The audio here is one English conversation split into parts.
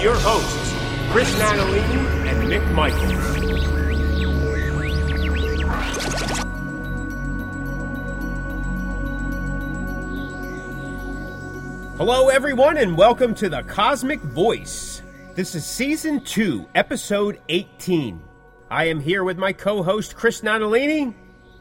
with your hosts, Chris Natalini and Mick Michaels. Hello, everyone, and welcome to the Cosmick Voice. This is season two, episode 18. I am here with my co host, Chris Natalini.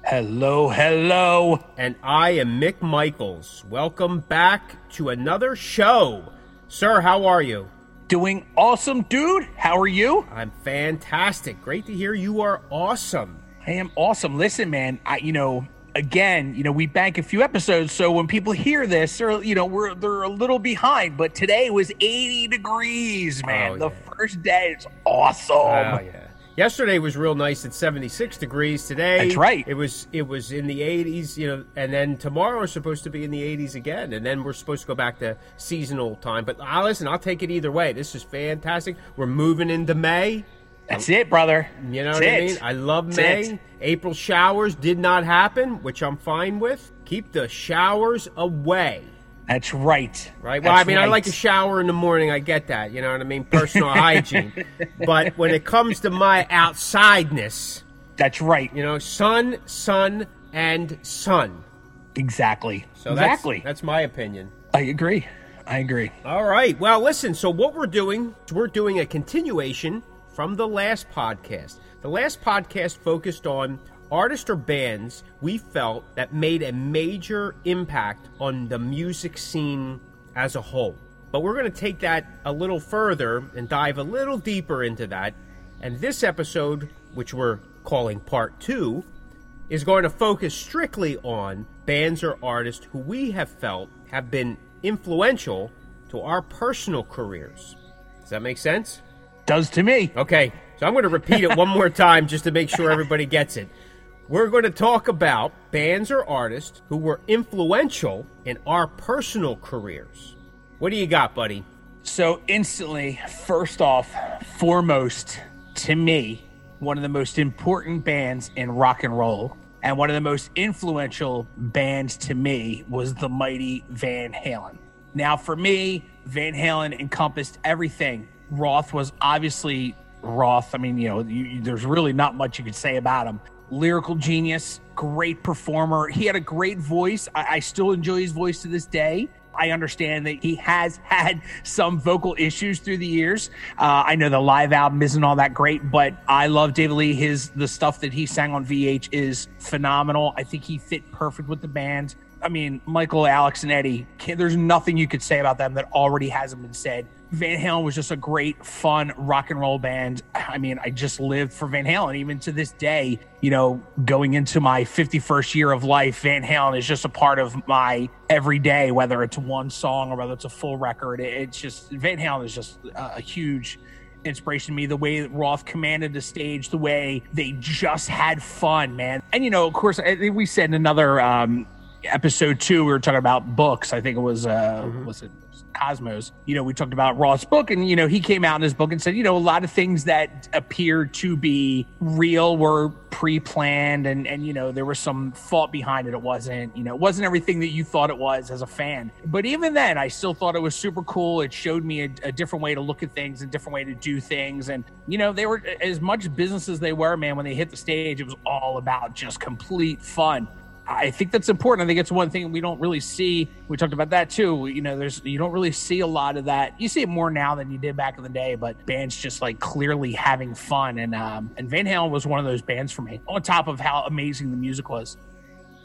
Hello, hello. And I am Mick Michaels. Welcome back to another show. Sir, how are you? Doing awesome, dude. How are you? I'm fantastic. Great to hear you are awesome. I am awesome. Listen, man, I you know, again, you know, we bank a few episodes, so when people hear this, they're you know, we're they're a little behind, but today was 80 degrees, oh, man. Oh, the yeah. first day is awesome. Oh yeah. Yesterday was real nice at 76 degrees. Today, That's right. It was it was in the 80s, you know, and then tomorrow is supposed to be in the 80s again, and then we're supposed to go back to seasonal time. But I listen, I'll take it either way. This is fantastic. We're moving into May. That's it, brother. You know That's what I mean? I love That's May. it. April showers did not happen, which I'm fine with. Keep the showers away. That's right. Right. Well, That's I mean, I like to shower in the morning. I get that. You know what I mean? Personal hygiene. But when it comes to my outsideness, That's right. you know, sun, sun, and sun. Exactly. So that's, exactly. that's my opinion. I agree. I agree. All right. Well, listen. So what we're doing, we're doing a continuation from the last podcast. The last podcast focused on artists or bands we felt that made a major impact on the music scene as a whole. But we're going to take that a little further and dive a little deeper into that. And this episode, which we're calling part two, is going to focus strictly on bands or artists who we have felt have been influential to our personal careers. Does that make sense? Does to me. Okay, so I'm going to repeat it one more time just to make sure everybody gets it. We're going to talk about bands or artists who were influential in our personal careers. What do you got, buddy? So instantly, first off, foremost, to me, one of the most important bands in rock and roll and one of the most influential bands to me was the mighty Van Halen. Now, for me, Van Halen encompassed everything. Roth was obviously Roth. I mean, you know, you, there's really not much you could say about him. Lyrical genius, great performer. He had a great voice. I, I still enjoy his voice to this day. I understand that he has had some vocal issues through the years. Uh, I know the live album isn't all that great, but I love David Lee. His the stuff that he sang on VH is phenomenal. I think he fit perfect with the band. I mean, Michael, Alex, and Eddie. There's nothing you could say about them that already hasn't been said. Van Halen was just a great, fun rock and roll band. I mean, I just lived for Van Halen. Even to this day, you know, going into my 51st year of life, Van Halen is just a part of my everyday, whether it's one song or whether it's a full record. It's just, Van Halen is just a, huge inspiration to me the way that Roth commanded the stage, the way they just had fun, man. And you know, of course, we said in another um, episode two, we were talking about books. I think it was uh, was it Cosmos? You know, we talked about Roth's book, and you know, he came out in his book and said, you know, a lot of things that appeared to be real were pre-planned, and and you know, there was some thought behind it. It wasn't, you know, it wasn't everything that you thought it was as a fan. But even then, I still thought it was super cool. It showed me a, a different way to look at things, a different way to do things, and you know, they were as much business as they were. Man, when they hit the stage, it was all about just complete fun. I think that's important. I think it's one thing we don't really see. We talked about that too. You know, there's you don't really see a lot of that. You see it more now than you did back in the day, but bands just like clearly having fun. And um, and Van Halen was one of those bands for me. On top of how amazing the music was.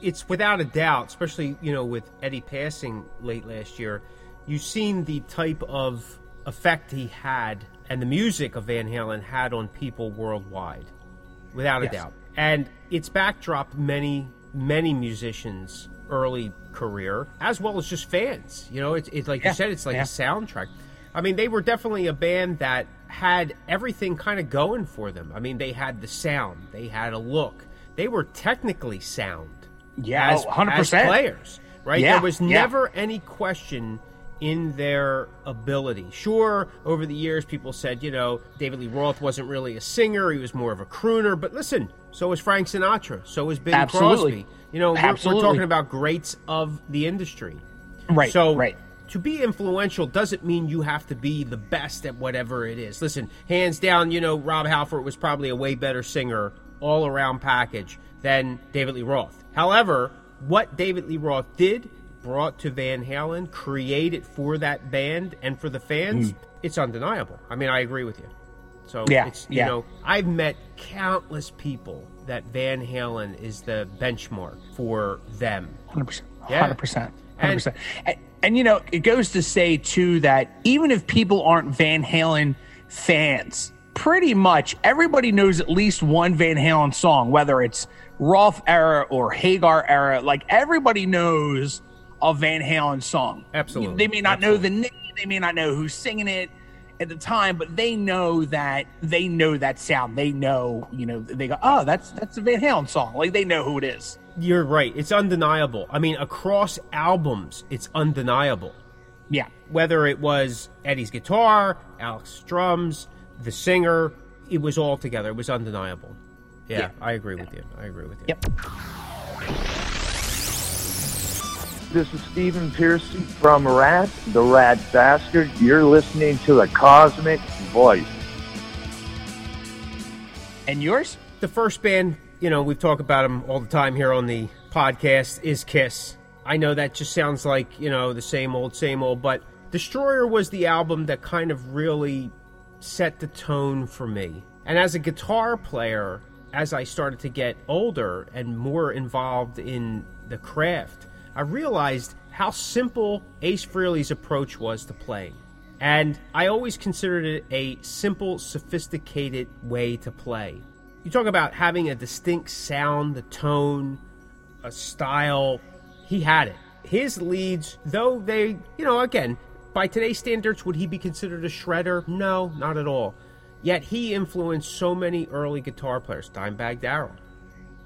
it's without a doubt, especially you know with Eddie passing late last year, you've seen the type of effect he had and the music of Van Halen had on people worldwide, without a Yes. doubt. And it's backdropped many many musicians' early career as well as just fans. You know, it's, it's like Yeah. you said, it's like Yeah. a soundtrack. I mean, they were definitely a band that had everything kind of going for them. I mean, they had the sound, they had a look, they were technically sound Yeah, as, oh, 100%. as players, right? Yeah, there was yeah. never any question in their ability. Sure, over the years, people said, you know, David Lee Roth wasn't really a singer; he was more of a crooner. But listen, so was Frank Sinatra, so was Bing Absolutely. Crosby. You know, we're, we're talking about greats of the industry. Right, So right. to be influential doesn't mean you have to be the best at whatever it is. Listen, hands down, you know, Rob Halford was probably a way better singer all around package than David Lee Roth. However, what David Lee Roth did, brought to Van Halen, created for that band and for the fans, Mm. it's undeniable. I mean, I agree with you. So Yeah, it's you yeah. know, I've met countless people that Van Halen is the benchmark for them. Hundred percent. Yeah. Hundred percent. Hundred And- percent. And and you know, it goes to say too that even if people aren't Van Halen fans, pretty much everybody knows at least one Van Halen song, whether it's Roth era or Hagar era. Like everybody knows a Van Halen song. Absolutely. They may not know the name, they may not know who's singing it at the time, but they know that they know that sound. They know, you know, they go, oh, that's that's a Van Halen song. Like they know who it is. You're right. It's undeniable. I mean, across albums, it's undeniable. Yeah. Whether it was Eddie's guitar, Alex drums, the singer, it was all together. It was undeniable. Yeah, Yeah. I agree with you. I agree with you. Yep. This is Stephen Pearcy from Ratt, the Rat Bastard. You're listening to the Cosmick Voice. And yours? The first band, you know, we've talked about them all the time here on the podcast, is Kiss. I know that just sounds like, you know, the same old, same old, but Destroyer was the album that kind of really set the tone for me. And as a guitar player, as I started to get older and more involved in the craft, I realized how simple Ace Frehley's approach was to playing. And I always considered it a simple, sophisticated way to play. You talk about having a distinct sound, the tone, a style. He had it. His leads, though they, you know, again, by today's standards, would he be considered a shredder? No, not at all. Yet he influenced so many early guitar players. Dimebag Darrell,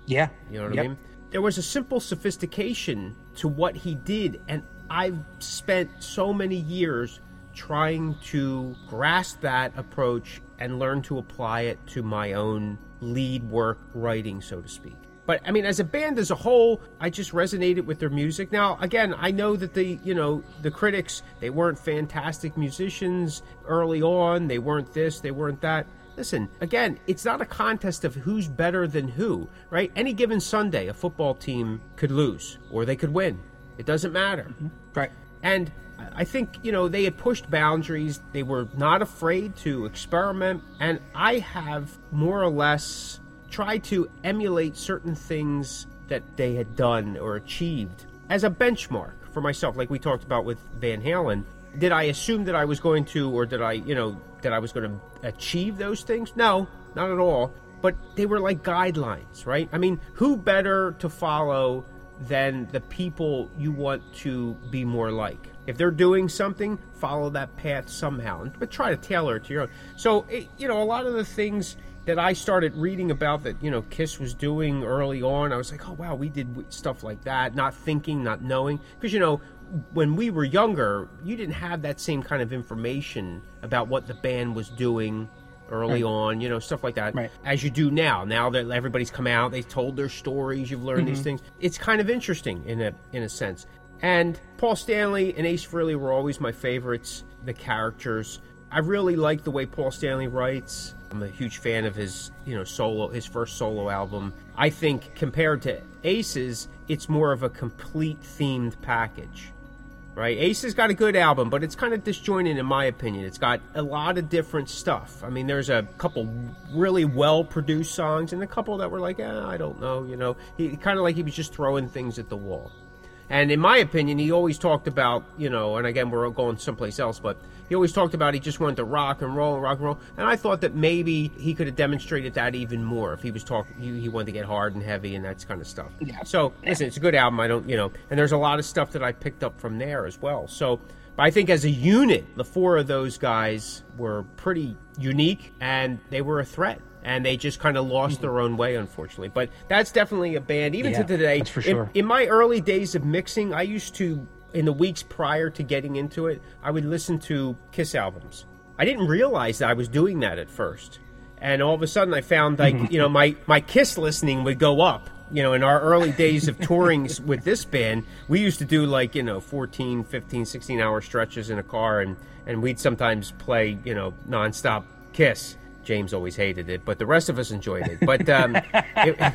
Yeah. you know what Yep. I mean? There was a simple sophistication to what he did, and I've spent so many years trying to grasp that approach and learn to apply it to my own lead work writing, so to speak. But I mean, as a band as a whole, I just resonated with their music. Now, again, I know that the you know the critics they weren't fantastic musicians early on. They weren't this, they weren't that. Listen, again, it's not a contest of who's better than who, right? Any given Sunday, a football team could lose or they could win. It doesn't matter. Mm-hmm. Right. And I think, you know, they had pushed boundaries. They were not afraid to experiment. And I have more or less tried to emulate certain things that they had done or achieved as a benchmark for myself, like we talked about with Van Halen. Did I assume that I was going to, or did I, you know, that I was going to achieve those things? No, not at all. But they were like guidelines, right? I mean, who better to follow than the people you want to be more like. If they're doing something, follow that path somehow, but try to tailor it to your own. So, it, you know, a lot of the things that I started reading about that, you know, Kiss was doing early on, I was like, oh, wow, we did stuff like that, not thinking, not knowing. Because, you know, when we were younger, you didn't have that same kind of information about what the band was doing early on, you know, stuff like that. Right. As you do now. Now that everybody's come out, they've told their stories, you've learned these mm-hmm. things. It's kind of interesting in a in a sense. And Paul Stanley and Ace Frehley were always my favorites, the characters. I really like the way Paul Stanley writes. I'm a huge fan of his, you know, solo his first solo album. I think compared to Ace's, it's more of a complete themed package right? Ace has got a good album, but it's kind of disjointed in my opinion. It's got a lot of different stuff. I mean, there's a couple really well produced songs and a couple that were like, eh, I don't know, you know. He kind of like he was just throwing things at the wall. And in my opinion, he always talked about, you know, and again, we're going someplace else, but he always talked about he just wanted to rock and roll and rock and roll. And I thought that maybe he could have demonstrated that even more if he was talking, he, he wanted to get hard and heavy and that kind of stuff. Yeah. So, listen, it's a good album. I don't, you know, and there's a lot of stuff that I picked up from there as well. So, but I think as a unit, the four of those guys were pretty unique and they were a threat. And they just kind of lost their own way, unfortunately. But that's definitely a band, even Yeah, to today. that's for sure. in my early days of mixing, I used to, in the weeks prior to getting into it, I would listen to Kiss albums. I didn't realize that I was doing that at first. And all of a sudden, I found like, you know, my, my Kiss listening would go up you know, in our early days of touring with this band, we used to do like, you know, 14, 15, 16 hour stretches in a car, and, and we'd sometimes play, you know, nonstop Kiss. James always hated it, but the rest of us enjoyed it. But um, it,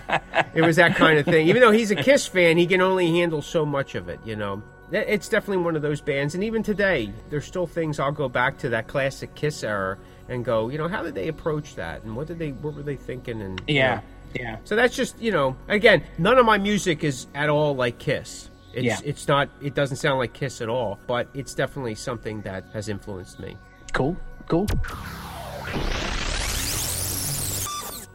it was that kind of thing. Even though he's a Kiss fan, he can only handle so much of it, you know. It's definitely one of those bands, and even today, there's still things I'll go back to that classic Kiss era and go, you know, how did they approach that, and what did they, what were they thinking, and yeah, yeah. So that's just, you know, again, none of my music is at all like Kiss. It's, Yeah. it's not. It doesn't sound like Kiss at all, but it's definitely something that has influenced me. Cool, cool.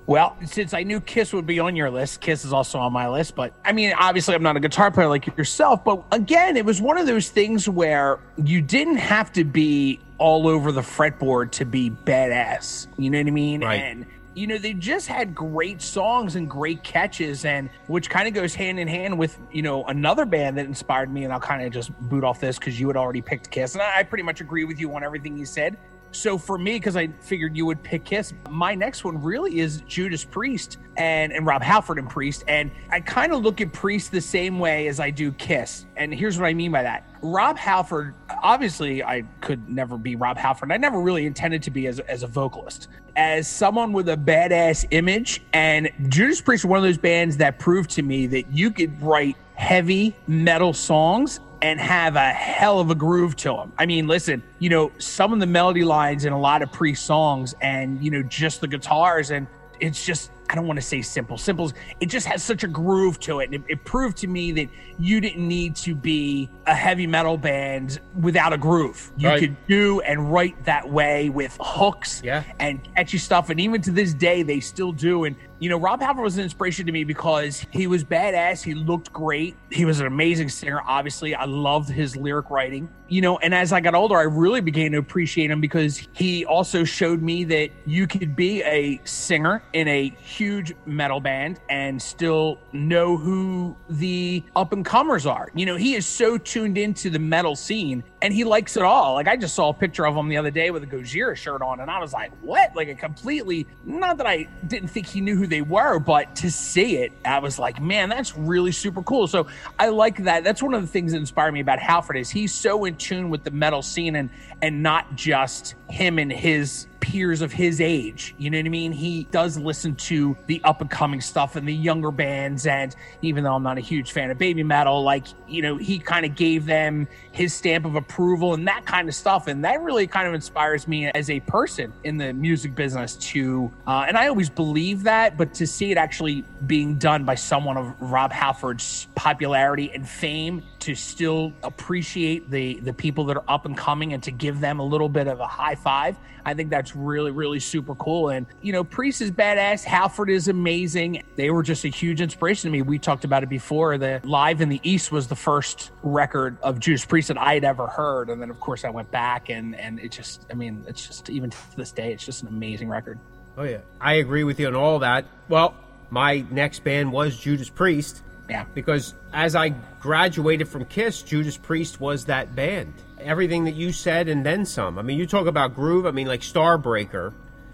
Well, since I knew Kiss would be on your list, Kiss is also on my list. But I mean, obviously, I'm not a guitar player like yourself. But again, it was one of those things where you didn't have to be all over the fretboard to be badass. You know what I mean? Right. And you know, they just had great songs and great catches, and which kind of goes hand in hand with you know another band that inspired me. And I'll kind of just boot off this because you had already picked Kiss, and I I pretty much agree with you on everything you said. So for me, because I figured you would pick Kiss, my next one really is Judas Priest and and Rob Halford and Priest, and I kind of look at Priest the same way as I do Kiss. And here's what I mean by that: Rob Halford, obviously, I could never be Rob Halford. I never really intended to be as as a vocalist, as someone with a badass image. And Judas Priest are one of those bands that proved to me that you could write heavy metal songs and have a hell of a groove to them. I mean, listen, you know, some of the melody lines in a lot of pre songs and, you know, just the guitars and it's just I don't want to say simple. Simple's it just has such a groove to it. And it, it proved to me that you didn't need to be a heavy metal band without a groove. You Right. could do and write that way with hooks Yeah. and catchy stuff. And even to this day, they still do. And, you know, Rob Halford was an inspiration to me because he was badass. He looked great. He was an amazing singer, obviously. I loved his lyric writing, you know. And as I got older, I really began to appreciate him because he also showed me that you could be a singer in a huge metal band and still know who the up and comers are. You know, he is so tuned into the metal scene and he likes it all. Like I just saw a picture of him the other day with a Gojira shirt on, and I was like, "What?" Like a completely not that I didn't think he knew who they were, but to see it, I was like, "Man, that's really super cool." So I like that. That's one of the things that inspired me about Halford is he's so in tune with the metal scene and and not just him and his peers of his age. You know what I mean? He does listen to the up and coming stuff and the younger bands. And even though I'm not a huge fan of Babymetal, like, you know, he kind of gave them his stamp of approval and that kind of stuff. And that really kind of inspires me as a person in the music business to, uh, and I always believe that, but to see it actually being done by someone of Rob Halford's popularity and fame to still appreciate the the people that are up and coming and to give them a little bit of a high five. I think that's really really super cool. And you know, Priest is badass. Halford is amazing. They were just a huge inspiration to me. We talked about it before. The Live in the East was the first record of Judas Priest that I had ever heard, and then of course I went back and and it just I mean it's just even to this day it's just an amazing record. Oh yeah, I agree with you on all that. Well, my next band was Judas Priest. Yeah. because as I graduated from Kiss, Judas Priest was that band. Everything that you said and then some. I mean, you talk about groove. I mean, like Starbreaker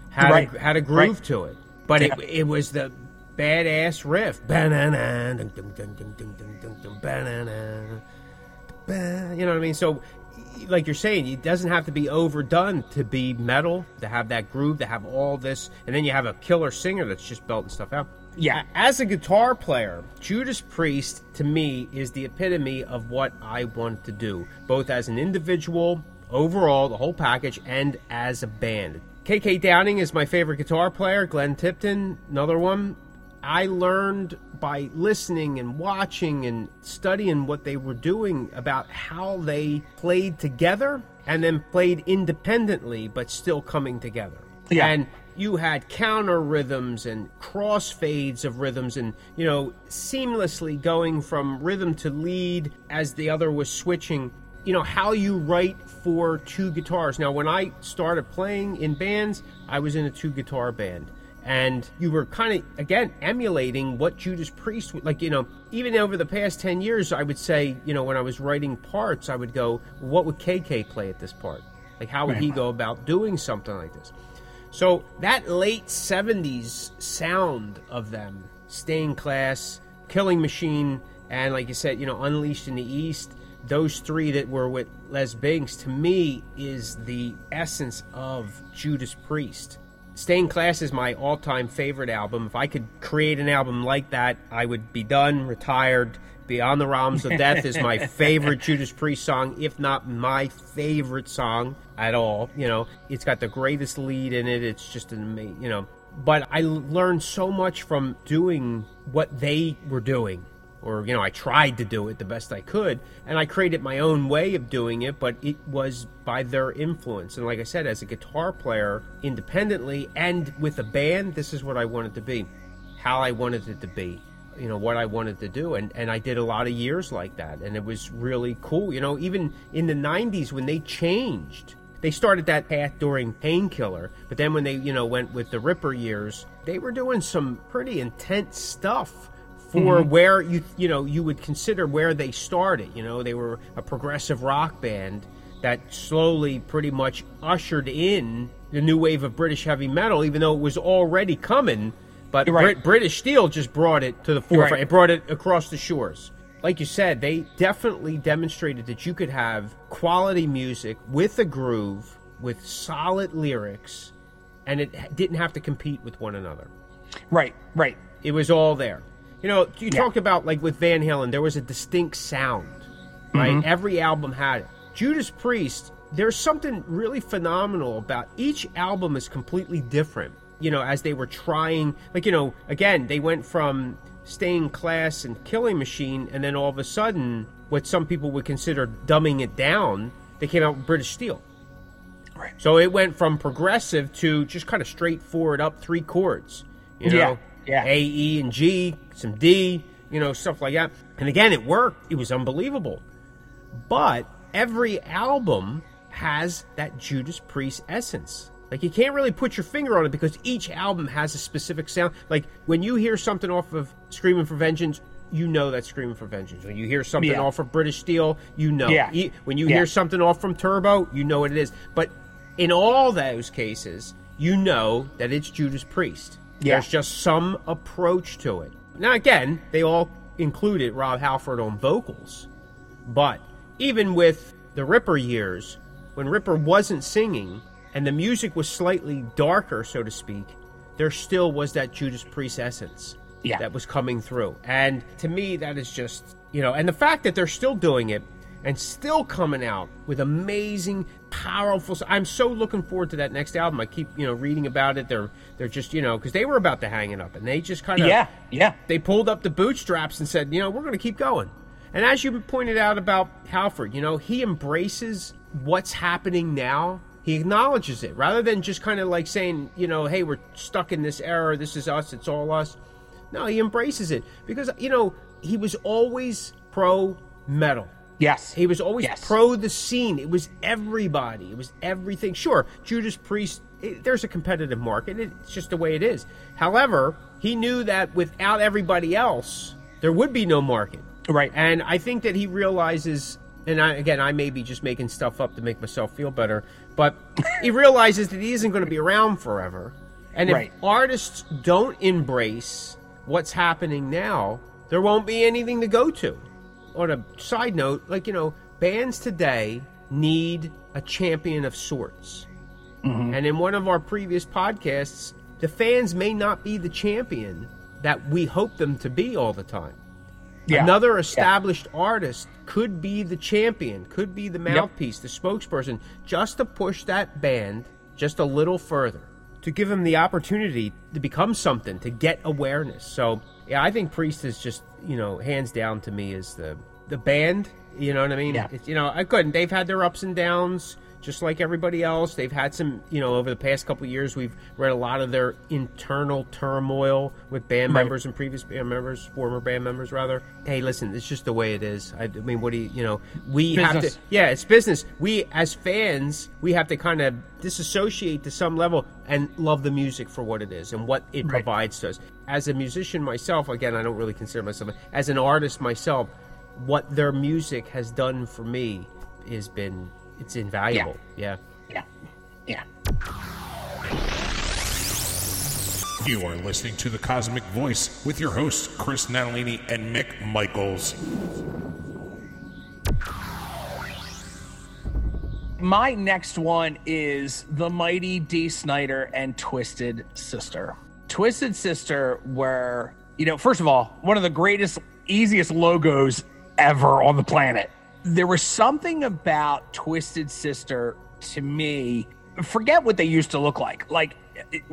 had Right. a, had a groove Right. to it, but Yeah. it it was the badass riff. Ba-na-na, dun, dun, dun, dun, dun, dun, dun, dun, ba-na-na, ba- You know what I mean? So, like you're saying, it doesn't have to be overdone to be metal, to have that groove, to have all this, and then you have a killer singer that's just belting stuff out. Yeah. As a guitar player, Judas Priest to me is the epitome of what I want to do, both as an individual, overall, the whole package, and as a band. KK Downing is my favorite guitar player, Glenn Tipton, another one. I learned by listening and watching and studying what they were doing about how they played together and then played independently but still coming together. Yeah. And you had counter rhythms and crossfades of rhythms and you know seamlessly going from rhythm to lead as the other was switching. You know how you write for two guitars. Now when i started playing in bands i was in a two guitar band. And you were kind of again emulating what Judas Priest would like you know even over the past 10 years I would say you know when I was writing parts I would go what would KK play at this part? Like how would he go about doing something like this so that late 70s sound of them, Stained Class, Killing Machine, and like you said, you know, Unleashed in the East. Those three that were with Les Binks to me is the essence of Judas Priest. Stained Class is my all time favorite album. If I could create an album like that, I would be done, retired. Beyond the Realms of Death is my favorite Judas Priest song, if not my favorite song at all. You know, it's got the greatest lead in it. It's just an amazing, you know. But I learned so much from doing what they were doing or you know i tried to do it the best i could and i created my own way of doing it but it was by their influence and like i said as a guitar player independently and with a band this is what i wanted to be how i wanted it to be you know what i wanted to do and and i did a lot of years like that and it was really cool you know even in the 90s when they changed they started that path during painkiller but then when they you know went with the ripper years they were doing some pretty intense stuff for mm-hmm. where you you know you would consider where they started. You know, they were a progressive rock band that slowly, pretty much ushered in the new wave of British heavy metal, even though it was already coming. But right. Brit- British Steel just brought it to the forefront. Right. It brought it across the shores. Like you said, they definitely demonstrated that you could have quality music with a groove, with solid lyrics, and it didn't have to compete with one another. Right, right. It was all there. You know, you yeah. talked about like with Van Halen, there was a distinct sound, right? Mm-hmm. Every album had it. Judas Priest, there's something really phenomenal about each album is completely different. You know, as they were trying, like you know, again, they went from Stained Class and Killing Machine, and then all of a sudden, what some people would consider dumbing it down, they came out with British Steel. Right. So it went from progressive to just kind of straightforward up three chords. You know, yeah. Yeah. A, E, and G, some D, you know, stuff like that. And again, it worked. It was unbelievable. But every album has that Judas Priest essence. Like you can't really put your finger on it because each album has a specific sound. Like when you hear something off of Screaming for Vengeance, you know that's Screaming for Vengeance. When you hear something yeah. off of British Steel, you know. Yeah. When you yeah. hear something off from Turbo, you know what it is. But in all those cases, you know that it's Judas Priest. Yeah. There's just some approach to it. Now, again, they all included Rob Halford on vocals, but even with the Ripper years, when Ripper wasn't singing and the music was slightly darker, so to speak, there still was that Judas Priest essence yeah. that was coming through. And to me, that is just, you know, and the fact that they're still doing it and still coming out with amazing, powerful. I'm so looking forward to that next album. I keep you know reading about it. They're they're just you know because they were about to hang it up and they just kind of yeah yeah they pulled up the bootstraps and said you know we're going to keep going. And as you pointed out about Halford, you know he embraces what's happening now. He acknowledges it rather than just kind of like saying you know hey we're stuck in this era. This is us. It's all us. No, he embraces it because you know he was always pro metal Yes. He was always yes. pro the scene. It was everybody. It was everything. Sure, Judas Priest, it, there's a competitive market. It's just the way it is. However, he knew that without everybody else, there would be no market. Right. And I think that he realizes, and I, again, I may be just making stuff up to make myself feel better, but he realizes that he isn't going to be around forever. And if right. artists don't embrace what's happening now, there won't be anything to go to on a side note, like you know, bands today need a champion of sorts. Mm-hmm. And in one of our previous podcasts, the fans may not be the champion that we hope them to be all the time. Yeah. Another established yeah. artist could be the champion, could be the mouthpiece, yep. the spokesperson, just to push that band just a little further, to give them the opportunity to become something, to get awareness. So, yeah, I think Priest is just you know, hands down to me is the the band. You know what I mean? Yeah. It's, you know, I couldn't. They've had their ups and downs, just like everybody else. They've had some, you know, over the past couple years, we've read a lot of their internal turmoil with band right. members and previous band members, former band members, rather. Hey, listen, it's just the way it is. I, I mean, what do you, you know, we business. have to, yeah, it's business. We, as fans, we have to kind of disassociate to some level and love the music for what it is and what it right. provides to us. As a musician myself, again, I don't really consider myself, as an artist myself, what their music has done for me has been it's invaluable. Yeah. Yeah. Yeah. You are listening to The Cosmick Voice with your hosts, Chris Natalini and Mick Michaels. My next one is The Mighty Dee Snider and Twisted Sister. Twisted Sister, where, you know, first of all, one of the greatest, easiest logos ever on the planet. There was something about Twisted Sister to me. Forget what they used to look like. Like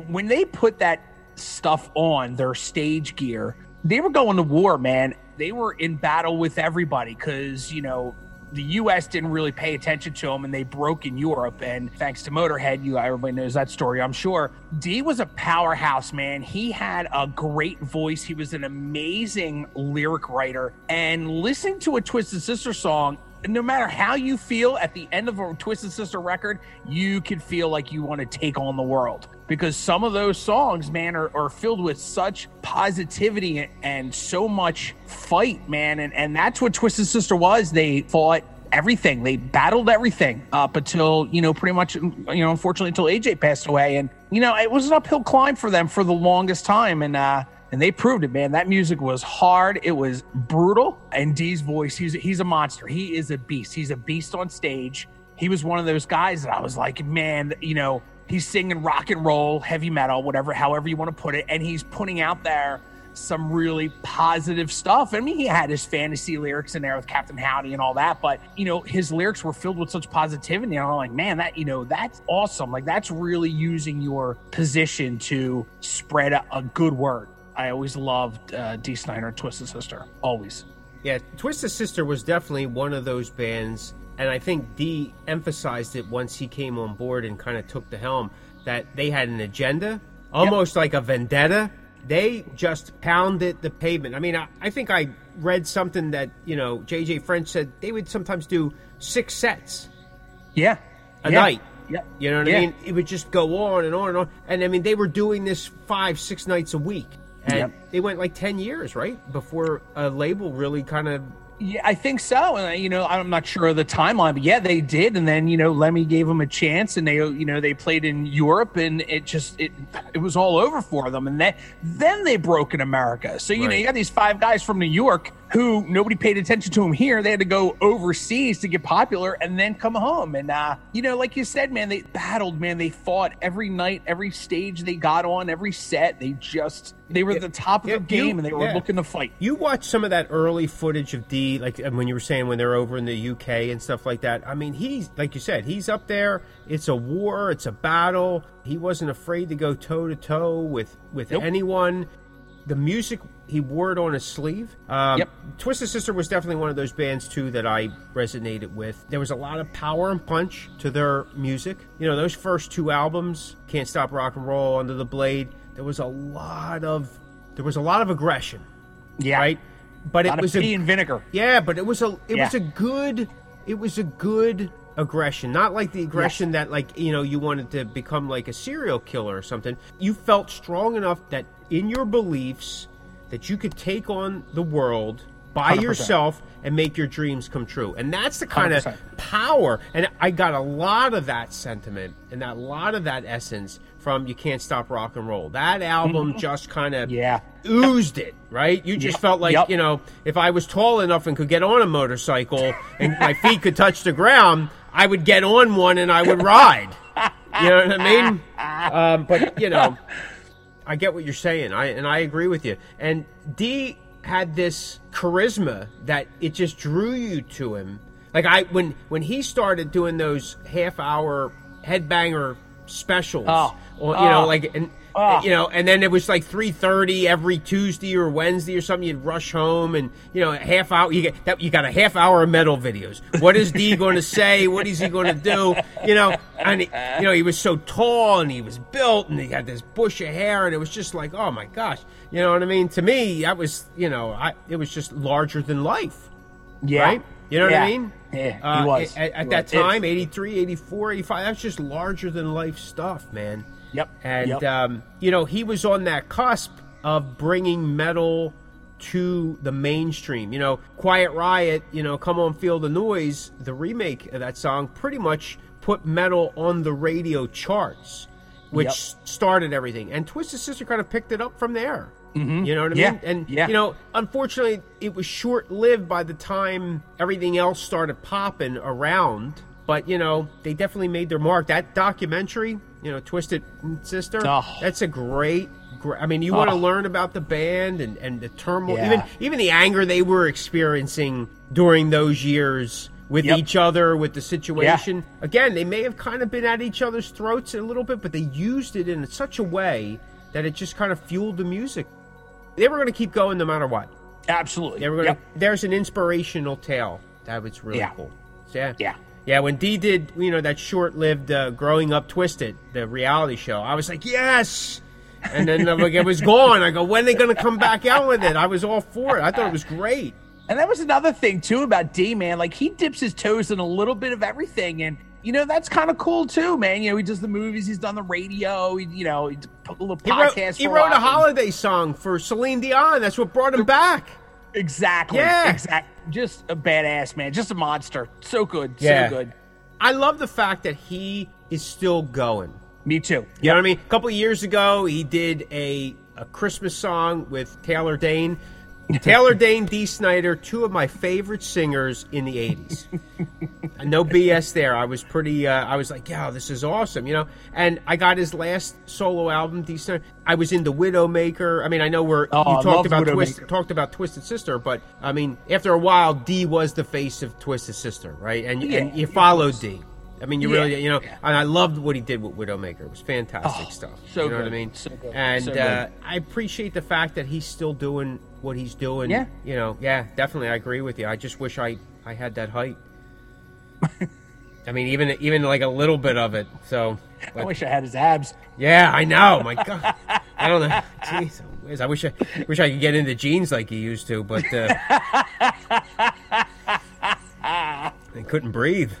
when they put that stuff on, their stage gear, they were going to war, man. They were in battle with everybody because, you know, the U.S. didn't really pay attention to them, and they broke in Europe. And thanks to Motorhead, you everybody knows that story, I'm sure. Dee was a powerhouse, man. He had a great voice. He was an amazing lyric writer. And listening to a Twisted Sister song, no matter how you feel at the end of a Twisted Sister record, you can feel like you want to take on the world because some of those songs, man, are, are filled with such positivity and so much fight, man. And, and that's what Twisted Sister was. They fought everything. They battled everything up until, you know, pretty much, you know, unfortunately until AJ passed away. And, you know, it was an uphill climb for them for the longest time. And, uh, and they proved it, man. That music was hard. It was brutal. And Dee's voice, he's he's a monster. He is a beast. He's a beast on stage. He was one of those guys that I was like, man, you know, he's singing rock and roll, heavy metal, whatever, however you want to put it, and he's putting out there some really positive stuff. I mean, he had his fantasy lyrics in there with Captain Howdy and all that, but you know, his lyrics were filled with such positivity. And I'm like, man, that you know, that's awesome. Like that's really using your position to spread a, a good word. I always loved uh, Dee Snider Twisted Sister. Always. Yeah, Twisted Sister was definitely one of those bands, and I think Dee emphasized it once he came on board and kind of took the helm that they had an agenda, almost yep. like a vendetta. They just pounded the pavement. I mean, I, I think I read something that, you know, Jay Jay French said they would sometimes do six sets. Yeah. A yeah. night. Yep. You know what yeah. I mean? It would just go on and on and on. And I mean, they were doing this five, six nights a week. And Yep. they went like 10 years, right? Before a label really kind of. Yeah, I think so. And you know, I'm not sure of the timeline, but yeah, they did. And then you know, Lemmy gave them a chance, and they you know they played in Europe, and it just it it was all over for them. And then then they broke in America. So you know, you got these five guys from New York who nobody paid attention to him here. They had to go overseas to get popular, and then come home. And uh, you know, like you said, man, they battled, man. They fought every night, every stage they got on, every set. They just they were at the top of Yeah, the game, you- and they were yeah. looking to fight. You watch some of that early footage of Dee, like when you were saying when they're over in the UK and stuff like that. I mean, he's, like you said, he's up there. It's a war, it's a battle. He wasn't afraid to go toe to toe with with Nope. anyone. The music, he wore it on his sleeve. Um, Yep. Twisted Sister was definitely one of those bands too that I resonated with. There was a lot of power and punch to their music. You know, those first two albums, Can't Stop Rock and Roll, Under the Blade, there was a lot of there was a lot of aggression. Yeah, Right? But it was a and vinegar. yeah, but it was a it was a good it was a good aggression. Not like the aggression that like, you know, you wanted to become like a serial killer or something. You felt strong enough that in your beliefs that you could take on the world by 100%. yourself and make your dreams come true. And that's the kind of 100%. power and I got a lot of that sentiment and a lot of that essence from You Can't Stop Rock and Roll. That album just kind of Mm-hmm. Yeah. oozed it, right? You just Yep. felt like, Yep. you know, if I was tall enough and could get on a motorcycle and my feet could touch the ground, I would get on one and I would ride. You know what I mean? Um, but you know, I get what you're saying. I and I agree with you. And Dee had this charisma that it just drew you to him. Like I when when he started doing those half hour headbanger specials, Oh. or, you know, Oh. like and Oh. you know, and then it was like three thirty every Tuesday or Wednesday or something. You'd rush home, and you know, a half hour. You get that. You got a half hour of metal videos. What is Dee going to say? What is he going to do? You know, and he, you know, he was so tall and he was built, and he had this bush of hair, and it was just like, oh my gosh, you know what I mean? To me, that was, you know, I it was just larger than life, Yeah. right? You know what I mean? Yeah, Uh, he was. At, at He that was. Time, 83, 84, 85, that's just larger than life stuff, man. Yep. And Yep. um, you know, he was on that cusp of bringing metal to the mainstream. You know, Quiet Riot, you know, Come On Feel the Noise, the remake of that song pretty much put metal on the radio charts. which Yep. started everything, and Twisted Sister kind of picked it up from there. Mm-hmm. You know what I Yeah, mean? And yeah. you know, unfortunately, it was short lived by the time everything else started popping around. But you know, they definitely made their mark. That documentary, you know, Twisted Sister, Oh. that's a great. gr- I mean, you want to Oh. learn about the band and, and the turmoil, Yeah. even even the anger they were experiencing during those years with Yep. each other, with the situation. Again, they may have kind of been at each other's throats a little bit, but they used it in such a way that it just kind of fueled the music. They were going to keep going no matter what. Absolutely. They were going to. There's an inspirational tale that was really Yeah. cool. So, yeah, Yeah. Yeah. When Dee did, you know, that short-lived uh, "Growing Up Twisted," the reality show, I was like, yes. And then uh, like, it was gone. I go, when are they going to come back out with it? I was all for it. I thought it was great. And that was another thing too about Dee man. Like he dips his toes in a little bit of everything, and you know that's kind of cool too, man. You know he does the movies, he's done the radio, he, you know, he did a little He wrote, podcast. he wrote a holiday song for Celine Dion. That's what brought him back. Exactly. Yeah. Exact. Just a badass man. Just a monster. So good. Yeah. So good. I love the fact that he is still going. Me too. You know what I mean? A couple of years ago, he did a, a Christmas song with Taylor Dayne. Taylor Dayne, Dee Snider, two of my favorite singers in the 80s. no BS there. I was pretty, uh, I was like, yeah, this is awesome, you know? And I got his last solo album, Dee Snider. I was into Widowmaker. I mean, I know we're, Oh, you talked about, Twist, talked about Twisted Sister, but I mean, after a while, D was the face of Twisted Sister, right? And, Yeah, and you followed Dee. I mean, you Yeah, really, you know, yeah. and I loved what he did with Widowmaker. It was fantastic Oh, stuff. so you know what I mean? so good, and so uh, good. I appreciate the fact that he's still doing what he's doing. Yeah. You know, yeah, definitely. I agree with you. I just wish I I had that height. I mean, even even like a little bit of it. So, I wish I had his abs. yeah, I know. My God, I don't know. Jeez, whiz, I wish I wish I could get into jeans like he used to, but uh, I couldn't breathe.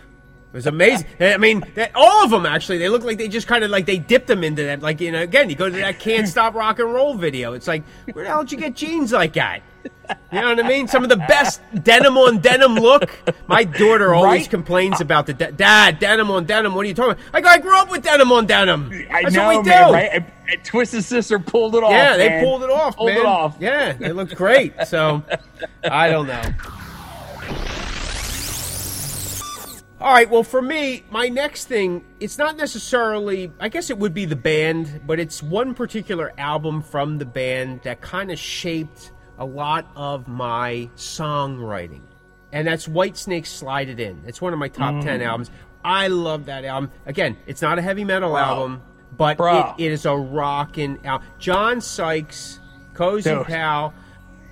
It was amazing. I mean, that, all of them actually. They look like they just kind of like they dipped them into that. Like you know, again, you go to that "Can't Stop Rock and Roll" video. It's like, where the hell did you get jeans like that? You know what I mean? Some of the best denim on denim look. My daughter always Right? complains about the de- dad denim on denim. What are you talking about? I go, I grew up with denim on denim. I That's know, what we do. man. Right? And, and Twisted Sister pulled it off. Yeah, they man. pulled it off, Pulled man. it off. Yeah, they looked great. So, I don't know. All right, well, for me, my next thing, it's not necessarily, I guess it would be the band, but it's one particular album from the band that kind of shaped a lot of my songwriting. And that's Whitesnake Slide It In. It's one of my top 10 Mm. albums. I love that album. Again, it's not a heavy metal album, but it, it is a rockin' album. John Sykes, Cozy Dude. Powell.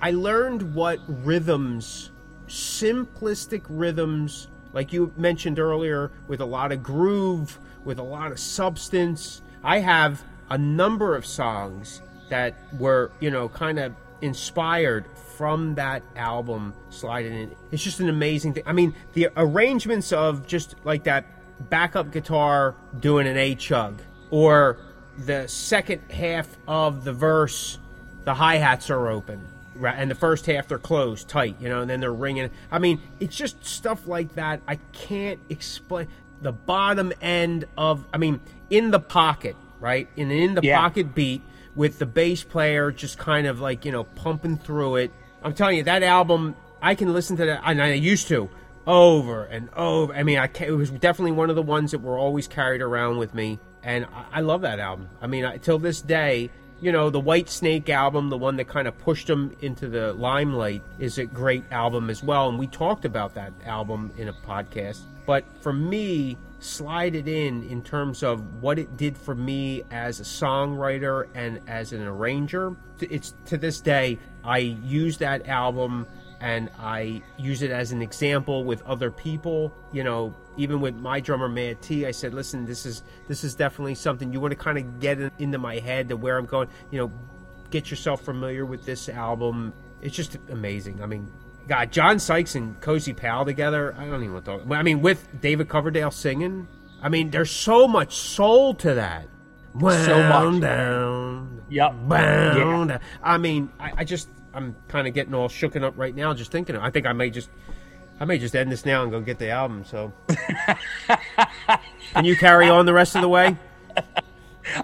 I learned what rhythms, simplistic rhythms, like you mentioned earlier, with a lot of groove, with a lot of substance. I have a number of songs that were, you know, kind of inspired from that album Slide It In. It's just an amazing thing. I mean, the arrangements of just like that backup guitar doing an A chug, or the second half of the verse, the hi hats are open. Right, and the first half they're closed tight, you know, and then they're ringing. I mean, it's just stuff like that. I can't explain the bottom end of. I mean, in the pocket, right, in an in the Yeah. pocket beat with the bass player just kind of like you know pumping through it. I'm telling you, that album, I can listen to that, and I used to over and over. I mean, I it was definitely one of the ones that were always carried around with me, and I, I love that album. I mean, I, till this day, you know, the Whitesnake album, the one that kind of pushed them into the limelight, is a great album as well. And we talked about that album in a podcast. But for me, slide it in in terms of what it did for me as a songwriter and as an arranger. It's to this day, I use that album and I use it as an example with other people. You know, even with my drummer Matt T, I said, "Listen, this is this is definitely something you want to kind of get in, into my head to where I'm going. You know, get yourself familiar with this album. It's just amazing. I mean." God, John Sykes and Cozy Powell together. I don't even want to talk. I mean, with David Coverdale singing. I mean, there's so much soul to that. So much. Down. Yep. Bound. Yeah. I mean, I, I just, I'm kind of getting all shooken up right now just thinking. of- I think I may just, I may just end this now and go get the album. So, can you carry on the rest of the way?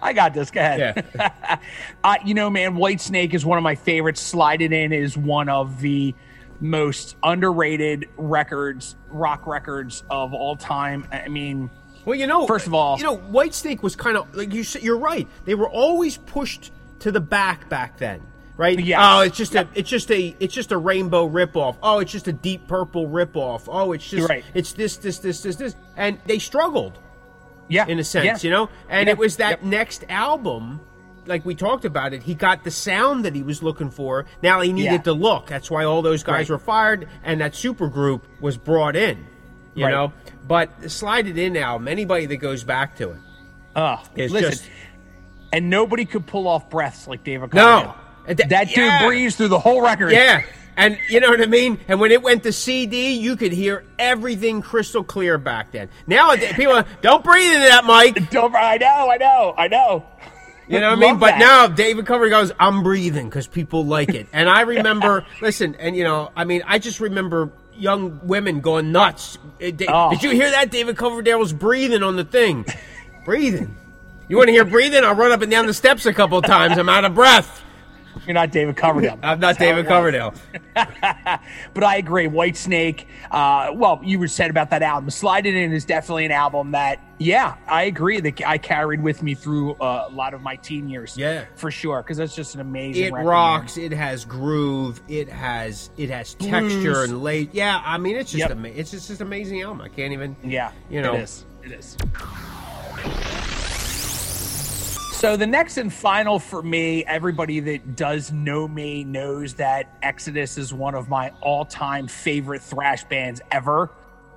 I got this. Go ahead. Yeah. uh, you know, man, Whitesnake is one of my favorites. Slide It In is one of the most underrated records, rock records of all time. I mean, Well, you know, First of all- you know, Whitesnake was kind of like you. You're right. They were always pushed to the back back then, right? Yes. Oh, it's just a, it's just a, it's just a rainbow ripoff. Oh, it's just a deep purple ripoff. Oh, it's just, Right. it's this, this, this, this, this, and they struggled yeah, in a sense, yeah. you know. And Yeah. it was that Yep. next album, like we talked about it. He got the sound that he was looking for. Now he needed Yeah. the look. That's why all those guys Right. were fired, and that super group was brought in. You Right. know, but Slide It In album. Anybody that goes back to it, Uh, listen, just- and nobody could pull off breaths like David. No. Coverdale. And th- that yeah. dude breathes through the whole record. yeah. And you know what I mean? And when it went to CD, you could hear everything crystal clear back then. Now people are, don't breathe into that mic. Don't, I know, I know, I know. You know what I mean? Love But now David Cover goes, I'm breathing because people like it. And I remember, listen, and you know, I mean, I just remember young women going nuts. Eh, Oh. Did you hear that? David Coverdale was breathing on the thing. breathing. You want to hear breathing? I'll run up and down the steps a couple of times. I'm out of breath. You're not David Coverdale. I'm not That's David. Coverdale. But I agree. Whitesnake. Uh, well, you were said about that album. Slide It In is definitely an album that, yeah, I agree that I carried with me through uh, a lot of my teen years. Yeah. for sure. Because that's just an amazing. It record, rocks. man. It has groove. It has it has texture and late. Yeah, I mean, it's just Yep. ama- it's just, just an amazing album. I can't even. Yeah, you know. it is. It is. So the next and final for me, everybody that does know me knows that Exodus is one of my all-time favorite thrash bands ever.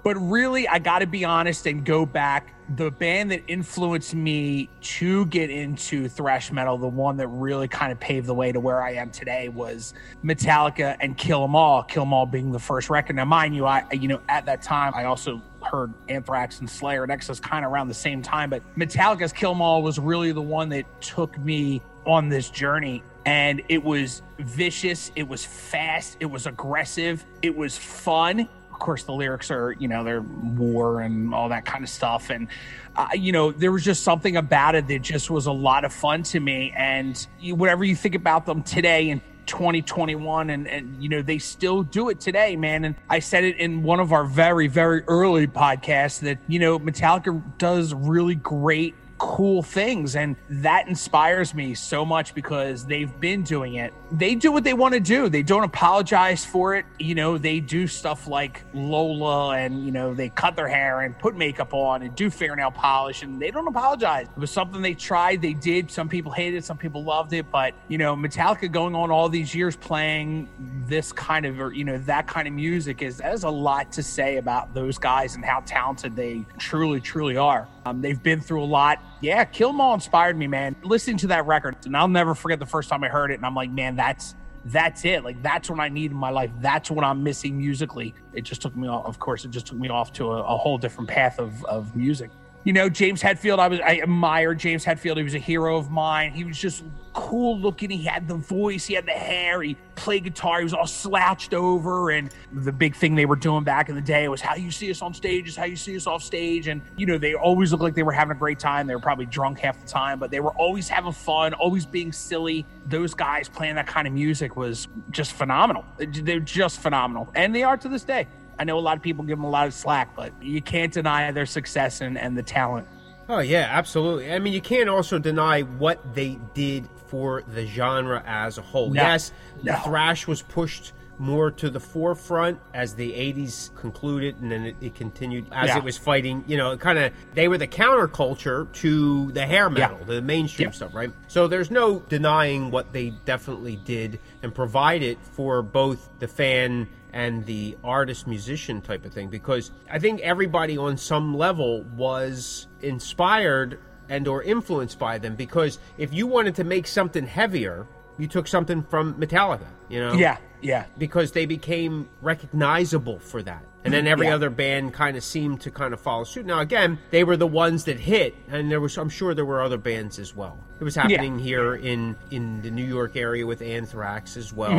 But really, I got to be honest and go back. The band that influenced me to get into thrash metal, the one that really kind of paved the way to where I am today, was Metallica and Kill 'Em All. Kill 'Em All being the first record. Now, mind you, I you know at that time I also heard Anthrax and Slayer and Exodus kind of around the same time, but Metallica's Kill 'Em All was really the one that took me on this journey. And it was vicious, it was fast, it was aggressive, it was fun. Course, the lyrics are, you know, they're war and all that kind of stuff. And, uh, you know, there was just something about it that just was a lot of fun to me. And whatever you think about them today and 2021 and and you know they still do it today man and i said it in one of our very very early podcasts that you know metallica does really great cool things and that inspires me so much because they've been doing it. They do what they want to do. They don't apologize for it you know they do stuff like Lulu and you know they cut their hair and put makeup on and do fingernail polish and they don't apologize. It was something they tried they did. Some people hated it some people loved it but you know metallica going on all these years playing this kind of or you know that kind of music is that is a lot to say about those guys and how talented they truly truly are um, they've been through a lot. Yeah kill 'em all inspired me man. Listening to that record and i'll never forget the first time i heard it and i'm like man that's that's it. Like that's what i need in my life. That's what i'm missing musically. It just took me off of course it just took me off to a, a whole different path of, of music you know james hetfield i was i admired james hetfield. He was a hero of mine. He was just cool looking. He had the voice he had the hair he played guitar he was all slouched over. And the big thing they were doing back in the day was how you see us on stage is how you see us off stage. And you know they always looked like they were having a great time. They were probably drunk half the time but they were always having fun always being silly. Those guys playing that kind of music was just phenomenal. They're just phenomenal. And they are to this day I know a lot of people give them a lot of slack, but you can't deny their success and, and the talent. Oh yeah, absolutely. I mean, you can't also deny what they did for the genre as a whole. No. Yes, No. thrash was pushed more to the forefront as the 80s concluded and then it, it continued as Yeah. it was fighting you know kind of they were the counterculture to the hair metal the mainstream Yeah. stuff right so there's no denying what they definitely did and provided for both the fan and the artist musician type of thing because i think everybody on some level was inspired and or influenced by them because if you wanted to make something heavier you took something from metallica you know Yeah, yeah. because they became recognizable for that. And then every Yeah. other band kind of seemed to kind of follow suit. Now again, they were the ones that hit, and there was I'm sure there were other bands as well. It was happening here in in the New York area with Anthrax as well.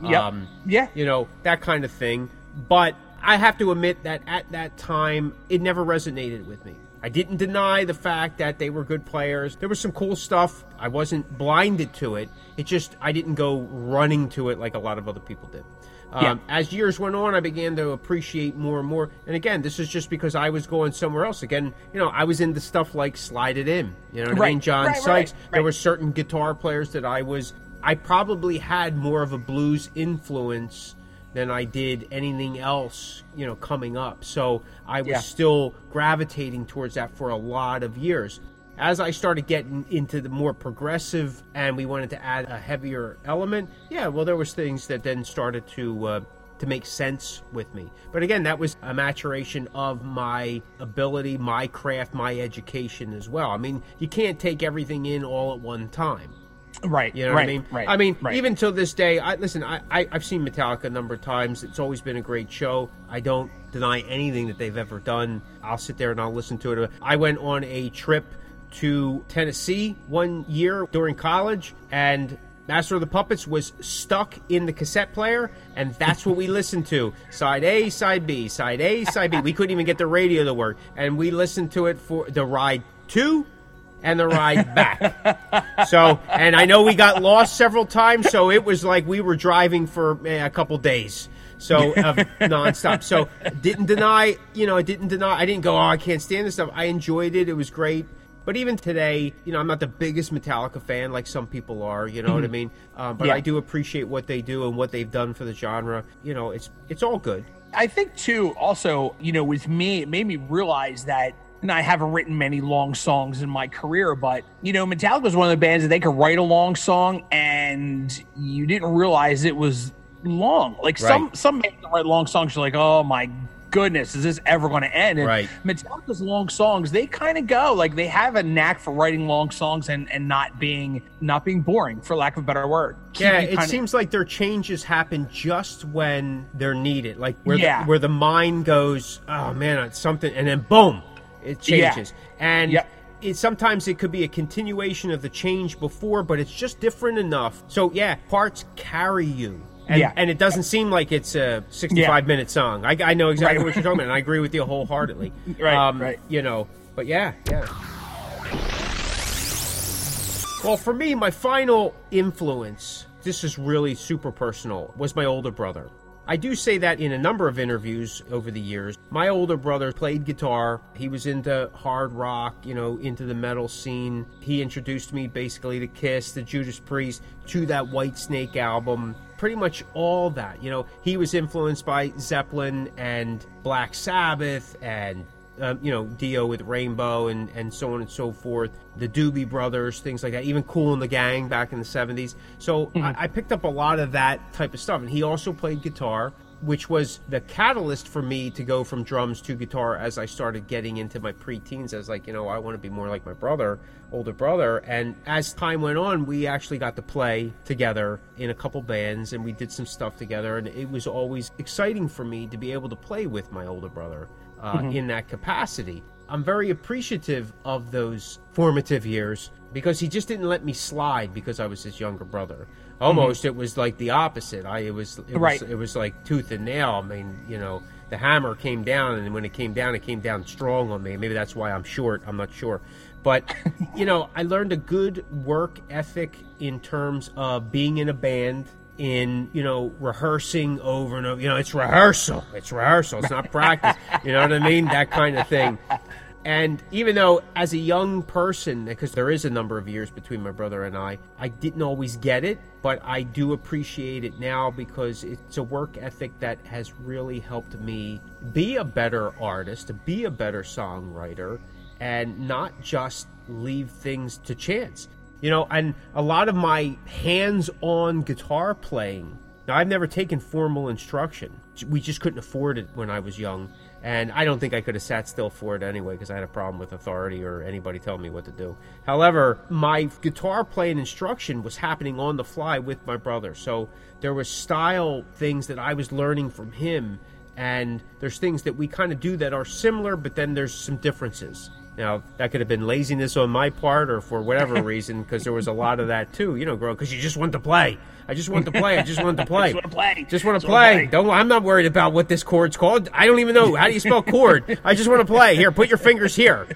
Mm-hmm. Yep. Um, Yeah. you know that kind of thing. But I have to admit that at that time, it never resonated with me. I didn't deny the fact that they were good players. There was some cool stuff. I wasn't blinded to it. It just I didn't go running to it like a lot of other people did. Um, As years went on, I began to appreciate more and more. And again, this is just because I was going somewhere else. Again, you know, I was into stuff like Slide It In. You know what I mean? John right, right, Sykes. There were certain guitar players that I was. I probably had more of a blues influence than I did anything else, you know, coming up. So I was Yeah. still gravitating towards that for a lot of years. As I started getting into the more progressive and we wanted to add a heavier element, yeah, well, there was things that then started to uh, to make sense with me. But again, that was a maturation of my ability, my craft, my education as well. I mean, you can't take everything in all at one time. Right. You know right, what I mean? Right. I mean, right. even till this day, I listen. I, I I've seen Metallica a number of times. It's always been a great show. I don't deny anything that they've ever done. I'll sit there and I'll listen to it. I went on a trip to Tennessee one year during college, and Master of the Puppets was stuck in the cassette player, and that's what we listened to. Side A, side B, side A, side B. We couldn't even get the radio to work, and we listened to it for the ride to and the ride back. so, and I know we got lost several times, so it was like we were driving for eh, a couple days. So of nonstop. So didn't deny, you know, I didn't deny. I didn't go, oh, I can't stand this stuff. I enjoyed it. It was great. But even today, you know, I'm not the biggest Metallica fan like some people are. You know what I mean? Um, but Yeah. I do appreciate what they do and what they've done for the genre. You know, it's it's all good. I think too. Also, you know, with me, it made me realize that. And I haven't written many long songs in my career, but you know, Metallica was one of the bands that they could write a long song, and you didn't realize it was long. Like some Right. some bands that write long songs, you're like, oh my goodness, is this ever going to end? And Right. Metallica's long songs, they kind of go like they have a knack for writing long songs and and not being not being boring, for lack of a better word. Keep Yeah, it seems like their changes happen just when they're needed, like where Yeah. the, where the mind goes, oh man, it's something, and then boom, it Yeah. changes. And Yep. it sometimes it could be a continuation of the change before, but it's just different enough. So yeah, parts carry you. And, Yeah. and it doesn't seem like it's a 65 Yeah. minute song. I, I know exactly Right. what you're talking about, and I agree with you wholeheartedly. Right, um, right. You know, but yeah, yeah. Well, for me, my final influence, this is really super personal, was my older brother. I do say that in a number of interviews over the years. My older brother played guitar. He was into hard rock, you know, into the metal scene. He introduced me basically to Kiss, the Judas Priest, to that Whitesnake album. Pretty much all that. You know, he was influenced by Zeppelin and Black Sabbath and um, you know, Dio with Rainbow and, and so on and so forth. The Doobie Brothers, things like that. Even Kool & the Gang back in the 70s. So I, I picked up a lot of that type of stuff. And he also played guitar, which was the catalyst for me to go from drums to guitar as I started getting into my preteens. I was like, you know, I want to be more like my brother, older brother. And as time went on, we actually got to play together in a couple bands and we did some stuff together. And it was always exciting for me to be able to play with my older brother uh, in that capacity. I'm very appreciative of those formative years because he just didn't let me slide because I was his younger brother. Almost, it was like the opposite. I it was it Right. was it was like tooth and nail. I mean, you know, the hammer came down, and when it came down, it came down strong on me. Maybe that's why I'm short. I'm not sure, but you know, I learned a good work ethic in terms of being in a band in you know rehearsing over and over you know it's rehearsal it's rehearsal it's not practice you know what i mean that kind of thing. And even though as a young person because there is a number of years between my brother and i i didn't always get it but i do appreciate it now because it's a work ethic that has really helped me be a better artist be a better songwriter and not just leave things to chance you know, and a lot of my hands on guitar playing. Now, I've never taken formal instruction. We just couldn't afford it when I was young. And I don't think I could have sat still for it anyway because I had a problem with authority or anybody telling me what to do. However, my guitar playing instruction was happening on the fly with my brother. So there was style things that I was learning from him. And there's things that we kind of do that are similar, but then there's some differences Now that could have been laziness on my part, or for whatever reason, because there was a lot of that too. You know, growing because you just want to play. I just want to play. I just want to play. Just wanna play. Just want to play. play. Don't. I'm not worried about what this chord's called. I don't even know how do you spell chord. I just want to play. Here, put your fingers here.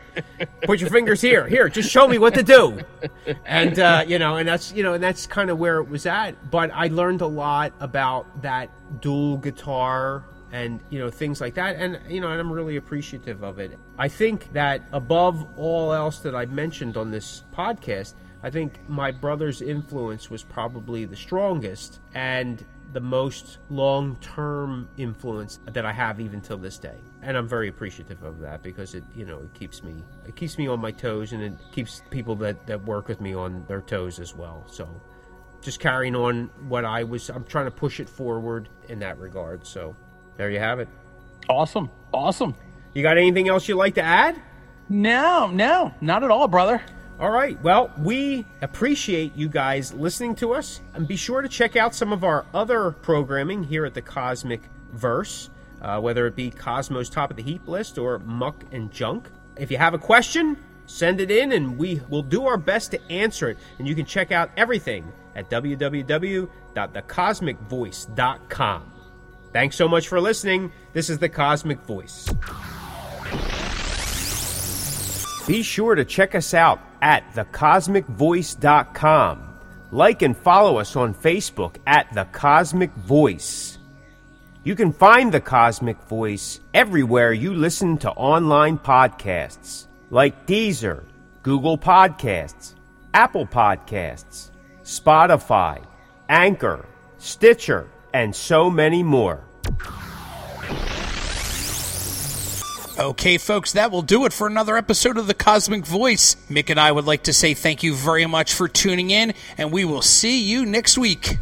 Put your fingers here. Here, just show me what to do. And uh, you know, and that's you know, and that's kind of where it was at. But I learned a lot about that dual guitar and you know things like that and you know and i'm really appreciative of it. I think that above all else that i mentioned on this podcast i think my brother's influence was probably the strongest and the most long-term influence that i have even till this day. And i'm very appreciative of that because it you know it keeps me it keeps me on my toes and it keeps people that that work with me on their toes as well. So just carrying on what i was i'm trying to push it forward in that regard. So there you have it. Awesome. Awesome. You got anything else you'd like to add? No, no, not at all, brother. All right. Well, we appreciate you guys listening to us. And be sure to check out some of our other programming here at the Cosmic Verse, uh, whether it be Cosmos Top of the Heap list or Muck and Junk. If you have a question, send it in and we will do our best to answer it. And you can check out everything at www.thecosmickvoice.com. Thanks so much for listening. This is the Cosmick Voice. Be sure to check us out at thecosmickvoice.com. Like and follow us on Facebook at The Cosmick Voice. You can find The Cosmick Voice everywhere you listen to online podcasts, like Deezer, Google Podcasts, Apple Podcasts, Spotify, Anchor, Stitcher, and so many more. Okay, folks, that will do it for another episode of The Cosmick Voice. Mick and I would like to say thank you very much for tuning in, and we will see you next week.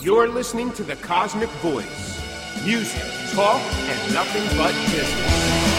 You're listening to The Cosmick Voice. Music, talk, and nothing but business.